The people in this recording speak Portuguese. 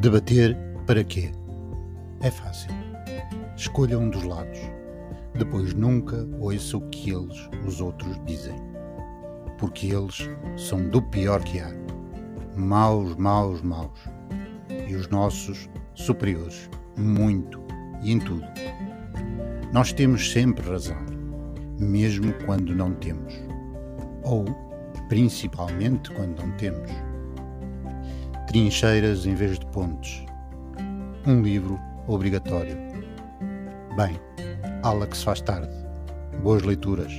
Debater para quê? É fácil. Escolha um dos lados. Depois nunca ouça o que eles, os outros, dizem. Porque eles são do pior que há. Maus, maus, maus. E os nossos, superiores. Muito. E em tudo. Nós temos sempre razão. Mesmo quando não temos. Ou, principalmente quando não temos Trincheiras em vez de pontes. Um livro obrigatório. Bem, ala que se faz tarde. Boas leituras.